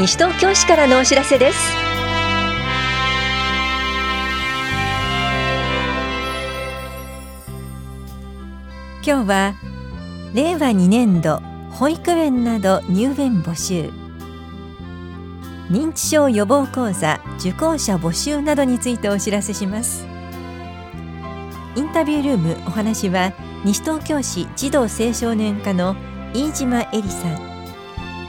西東京市からのお知らせです。今日は令和2年度保育園など入園募集。認知症予防講座受講者募集などについてお知らせします。インタビュールームお話は西東京市児童青少年課の飯島恵里さん。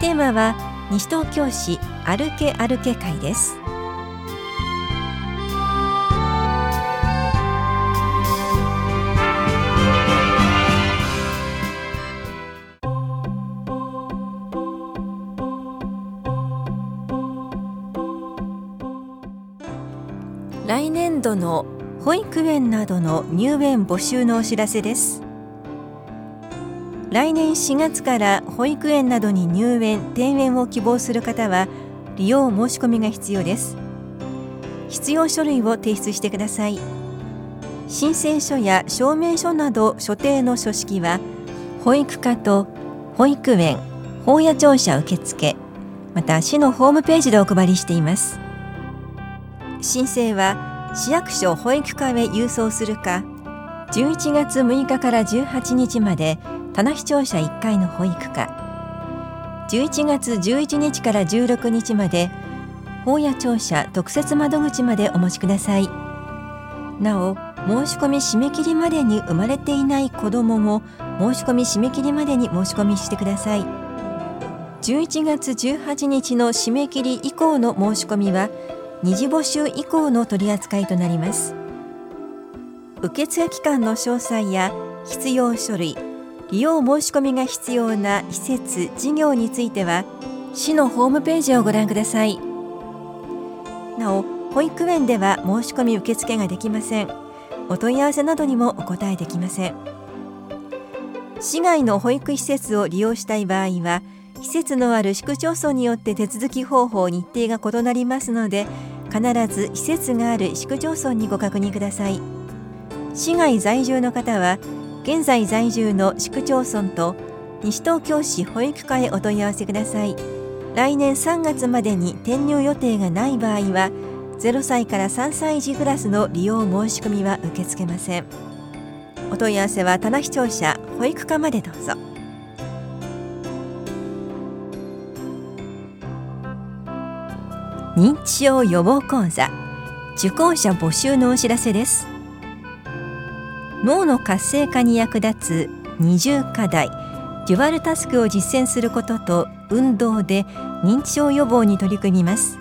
テーマは西東京市歩け歩け会です。来年度の保育園などの入園募集のお知らせです。来年4月から保育園などに入園転園を希望する方は利用申し込みが必要です。必要書類を提出してください。申請書や証明書など所定の書式は保育課と保育園法や庁舎受付また市のホームページでお配りしています。申請は市役所保育課へ郵送するか11月6日から18日まで棚視聴者1階の保育課。11月11日から16日まで法や庁舎特設窓口までお持ちください。なお申し込み締め切りまでに生まれていない子どもも申し込み締め切りまでに申し込みしてください。11月18日の締め切り以降の申し込みは二次募集以降の取り扱いとなります。受付期間の詳細や必要書類利用申し込みが必要な施設事業については市のホームページをご覧ください。なお保育園では申し込み受付ができません。お問い合わせなどにもお答えできません。市外の保育施設を利用したい場合は施設のある市区町村によって手続き方法日程が異なりますので必ず施設がある市区町村にご確認ください。市外在住の方は現在在住の市区町村と西東京市保育課へお問い合わせください。来年3月までに転入予定がない場合は0歳から3歳児クラスの利用申し込みは受け付けません。お問い合わせは棚視聴者保育課までどうぞ。認知症予防講座受講者募集のお知らせです。脳の活性化に役立つ二重課題デュアルタスクを実践することと運動で認知症予防に取り組みます。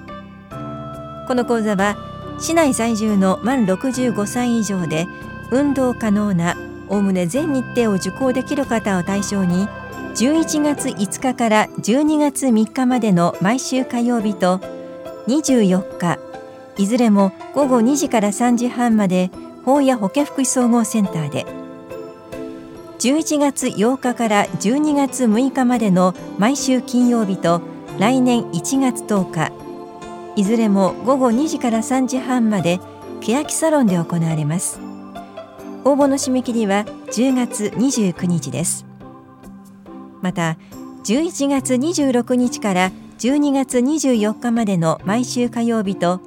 この講座は市内在住の満65歳以上で運動可能なおおむね全日程を受講できる方を対象に11月5日から12月3日までの毎週火曜日と24日いずれも午後2時から3時半まで法や保健福祉総合センターで11月8日から12月6日までの毎週金曜日と来年1月10日いずれも午後2時から3時半まで欅サロンで行われます。応募の締め切りは10月29日です。また11月26日から12月24日までの毎週火曜日と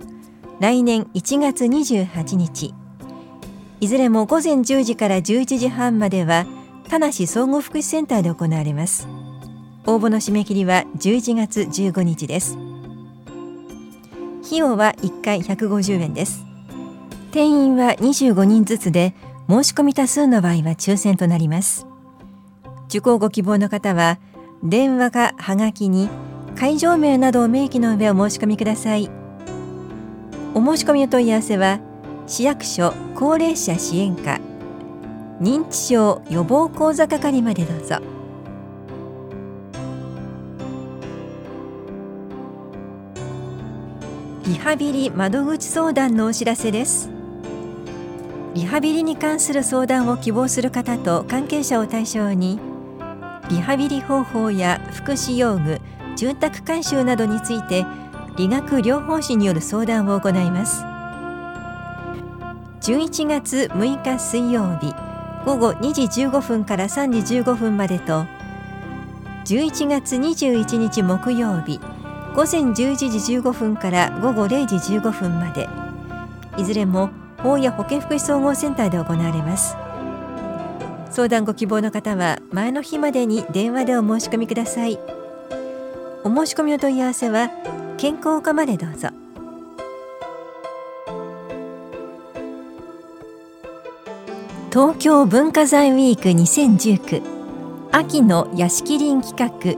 来年1月28日。いずれも午前10時から11時半までは田梨総合福祉センターで行われます。応募の締め切りは11月15日です。費用は1回150円です。定員は25人ずつで申し込み多数の場合は抽選となります。受講ご希望の方は電話かはがきに会場名などを明記の上お申し込みください。お申し込みお問い合わせは市役所高齢者支援課認知症予防講座係までどうぞ。リハビリ窓口相談のお知らせです。リハビリに関する相談を希望する方と関係者を対象にリハビリ方法や福祉用具住宅改修などについて理学療法士による相談を行います。11月6日水曜日午後2時15分から3時15分までと11月21日木曜日午前11時15分から午後0時15分までいずれも法や保健福祉総合センターで行われます。相談ご希望の方は前の日までに電話でお申し込みください。お申し込みお問い合わせは健康課までどうぞ。東京文化財ウィーク2019秋の屋敷林企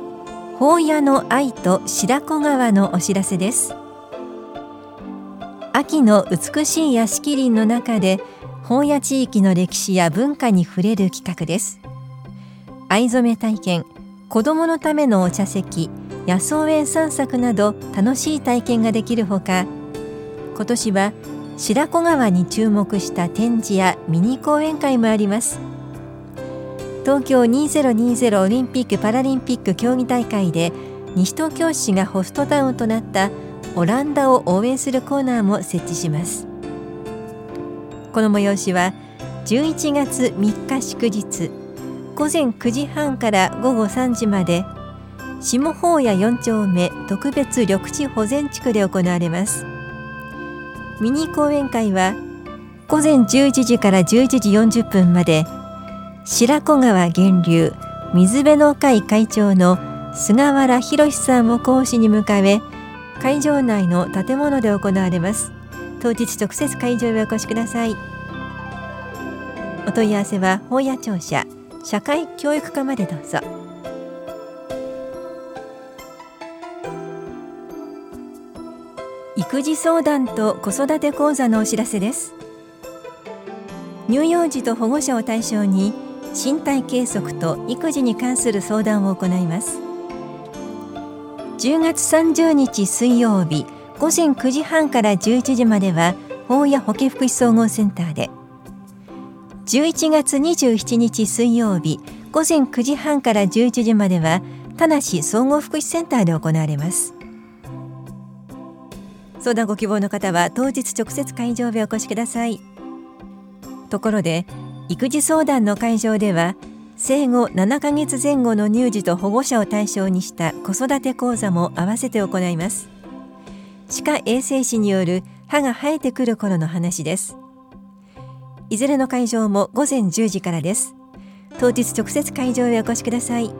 画法屋の愛と白子川のお知らせです。秋の美しい屋敷林の中で本屋地域の歴史や文化に触れる企画です。藍染め体験子どものためのお茶席野草園散策など楽しい体験ができるほか今年は白子川に注目した展示やミニ講演会もあります。東京2020オリンピック・パラリンピック競技大会で西東京市がホストタウンとなったオランダを応援するコーナーも設置します。この催しは11月3日祝日午前9時半から午後3時まで下法屋4丁目特別緑地保全地区で行われます。ミニ講演会は午前11時から11時40分まで白子川源流水辺の会会長の菅原博さんを講師に迎え会場内の建物で行われます。当日直接会場へお越しください。お問い合わせは本屋庁舎社会教育課までどうぞ。育児相談と子育て講座のお知らせです。乳幼児と保護者を対象に身体計測と育児に関する相談を行います。10月30日水曜日午前9時半から11時までは法や保健福祉総合センターで。11月27日水曜日午前9時半から11時までは田梨総合福祉センターで行われます。相談ご希望の方は当日直接会場へお越しください。ところで育児相談の会場では生後7ヶ月前後の乳児と保護者を対象にした子育て講座も合わせて行います。歯科衛生士による歯が生えてくる頃の話です。いずれの会場も午前10時からです。当日直接会場へお越しください。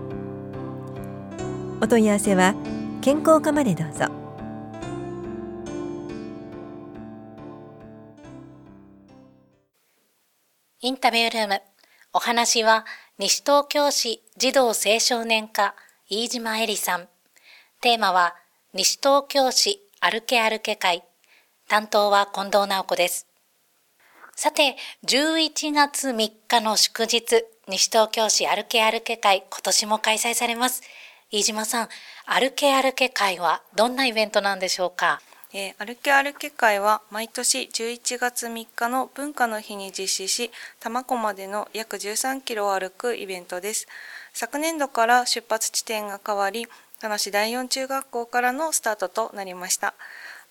お問い合わせは健康課までどうぞ。インタビュールーム。お話は、西東京市児童青少年課、飯島恵里さん。テーマは、西東京市歩け歩け会。担当は近藤直子です。さて、11月3日の祝日、西東京市歩け歩け会、今年も開催されます。飯島さん、歩け歩け会はどんなイベントなんでしょうか？えー、歩け歩け会は毎年11月3日の文化の日に実施し、多摩湖までの約13キロを歩くイベントです。昨年度から出発地点が変わり、田無第四中学校からのスタートとなりました。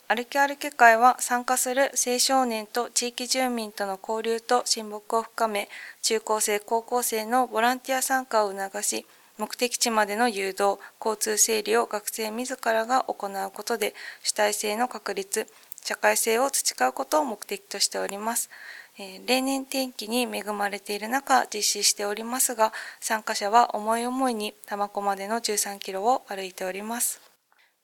歩き歩け会は参加する青少年と地域住民との交流と親睦を深め、中高生、高校生のボランティア参加を促し、目的地までの誘導、交通整理を学生自らが行うことで主体性の確立、社会性を培うことを目的としております。えー、例年天気に恵まれている中実施しておりますが、参加者は思い思いに多摩湖までの13キロを歩いております。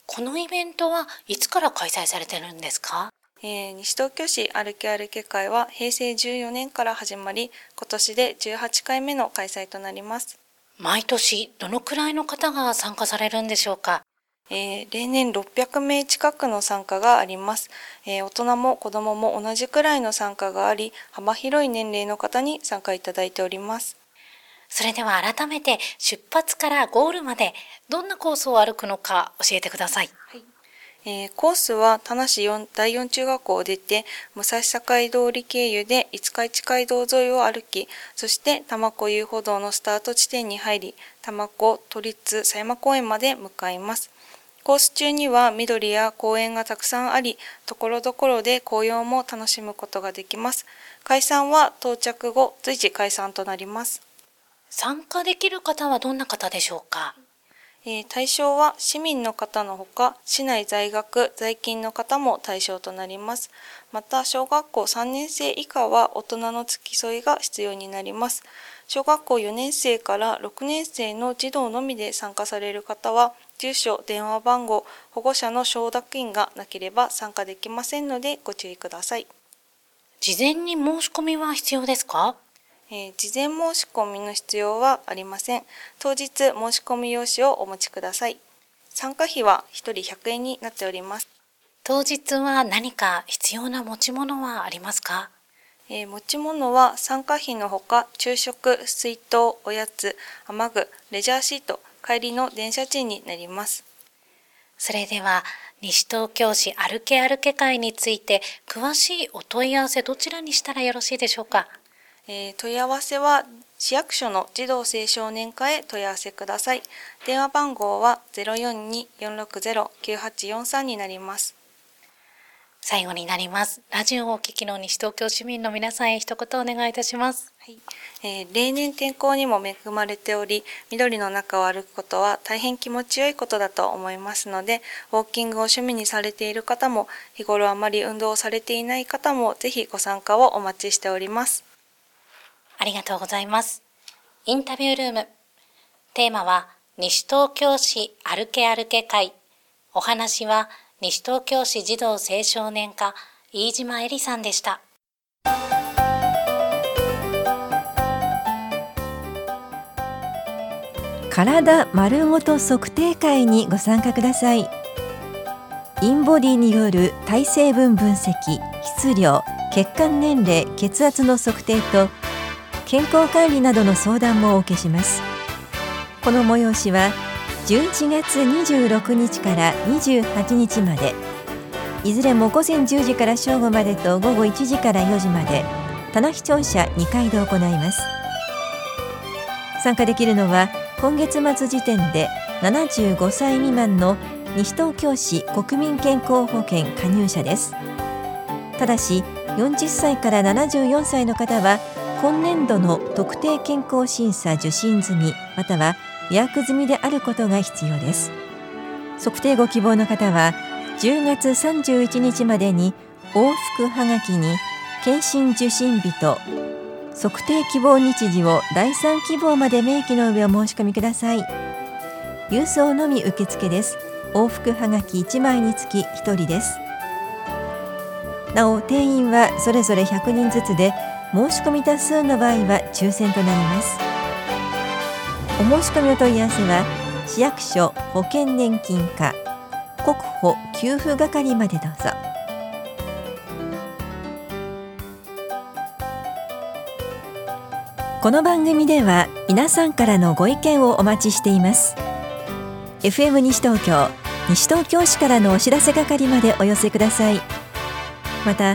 このイベントはいつから開催されてるんですか？えー、西東京市歩き歩き会は平成14年から始まり、今年で18回目の開催となります。毎年どのくらいの方が参加されるんでしょうか？えー、例年600名近くの参加があります、えー、大人も子供も同じくらいの参加があり、幅広い年齢の方に参加いただいております。それでは改めて出発からゴールまでどんなコースを歩くのか教えてください。はいえー、コースは田無4第四中学校を出て、武蔵境通り経由で五日市街道沿いを歩き、そして多摩湖遊歩道のスタート地点に入り、多摩湖都立狭山公園まで向かいます。コース中には緑や公園がたくさんあり、ところどころで紅葉も楽しむことができます。解散は到着後、随時解散となります。参加できる方はどんな方でしょうか？えー、対象は市民の方のほか市内在学在勤の方も対象となります。また小学校3年生以下は大人の付き添いが必要になります。小学校4年生から6年生の児童のみで参加される方は住所電話番号保護者の承諾印がなければ参加できませんのでご注意ください。事前に申し込みは必要ですか？えー、事前申し込みの必要はありません。当日申し込み用紙をお持ちください。参加費は1人100円になっております。当日は何か必要な持ち物はありますか？えー、持ち物は参加費のほか昼食、水筒、おやつ、雨具、レジャーシート、帰りの電車賃になります。それでは西東京市歩け歩け会について詳しいお問い合わせどちらにしたらよろしいでしょうか？えー、問い合わせは市役所の児童青少年課へ問い合わせください。電話番号は042-460-9843になります。最後になります。ラジオをお聞きの西東京市民の皆さんへ一言お願いいたします。はいえー、例年天候にも恵まれており、緑の中を歩くことは大変気持ちよいことだと思いますので、ウォーキングを趣味にされている方も、日頃あまり運動をされていない方も、ぜひご参加をお待ちしております。ありがとうございます。インタビュールーム。テーマは、西東京市歩け歩け会。お話は、西東京市児童青少年課、飯島恵里さんでした。体丸ごと測定会にご参加くださいインボディによる体成分分析質量血管年齢血圧の測定と健康管理などの相談もお受けします。この催しは11月26日から28日まで。いずれも午前10時から正午までと午後1時から4時まで棚視聴者2回で行います。参加できるのは今月末時点で75歳未満の西東京市国民健康保険加入者です。ただし40歳から74歳の方は今年度の特定健康審査受診済みまたは予約済みであることが必要です。測定ご希望の方は10月31日までに往復はがきに検診受診日と測定希望日時を第3希望まで明記の上お申し込みください。郵送のみ受付です。往復はがき1枚につき1人です。なお定員はそれぞれ100人ずつで申し込み多数の場合は抽選となります。お申し込みお問い合わせは市役所保険年金課国保給付係までどうぞ。この番組では皆さんからのご意見をお待ちしています。FM 西東京西東京市からのお知らせ係までお寄せください。また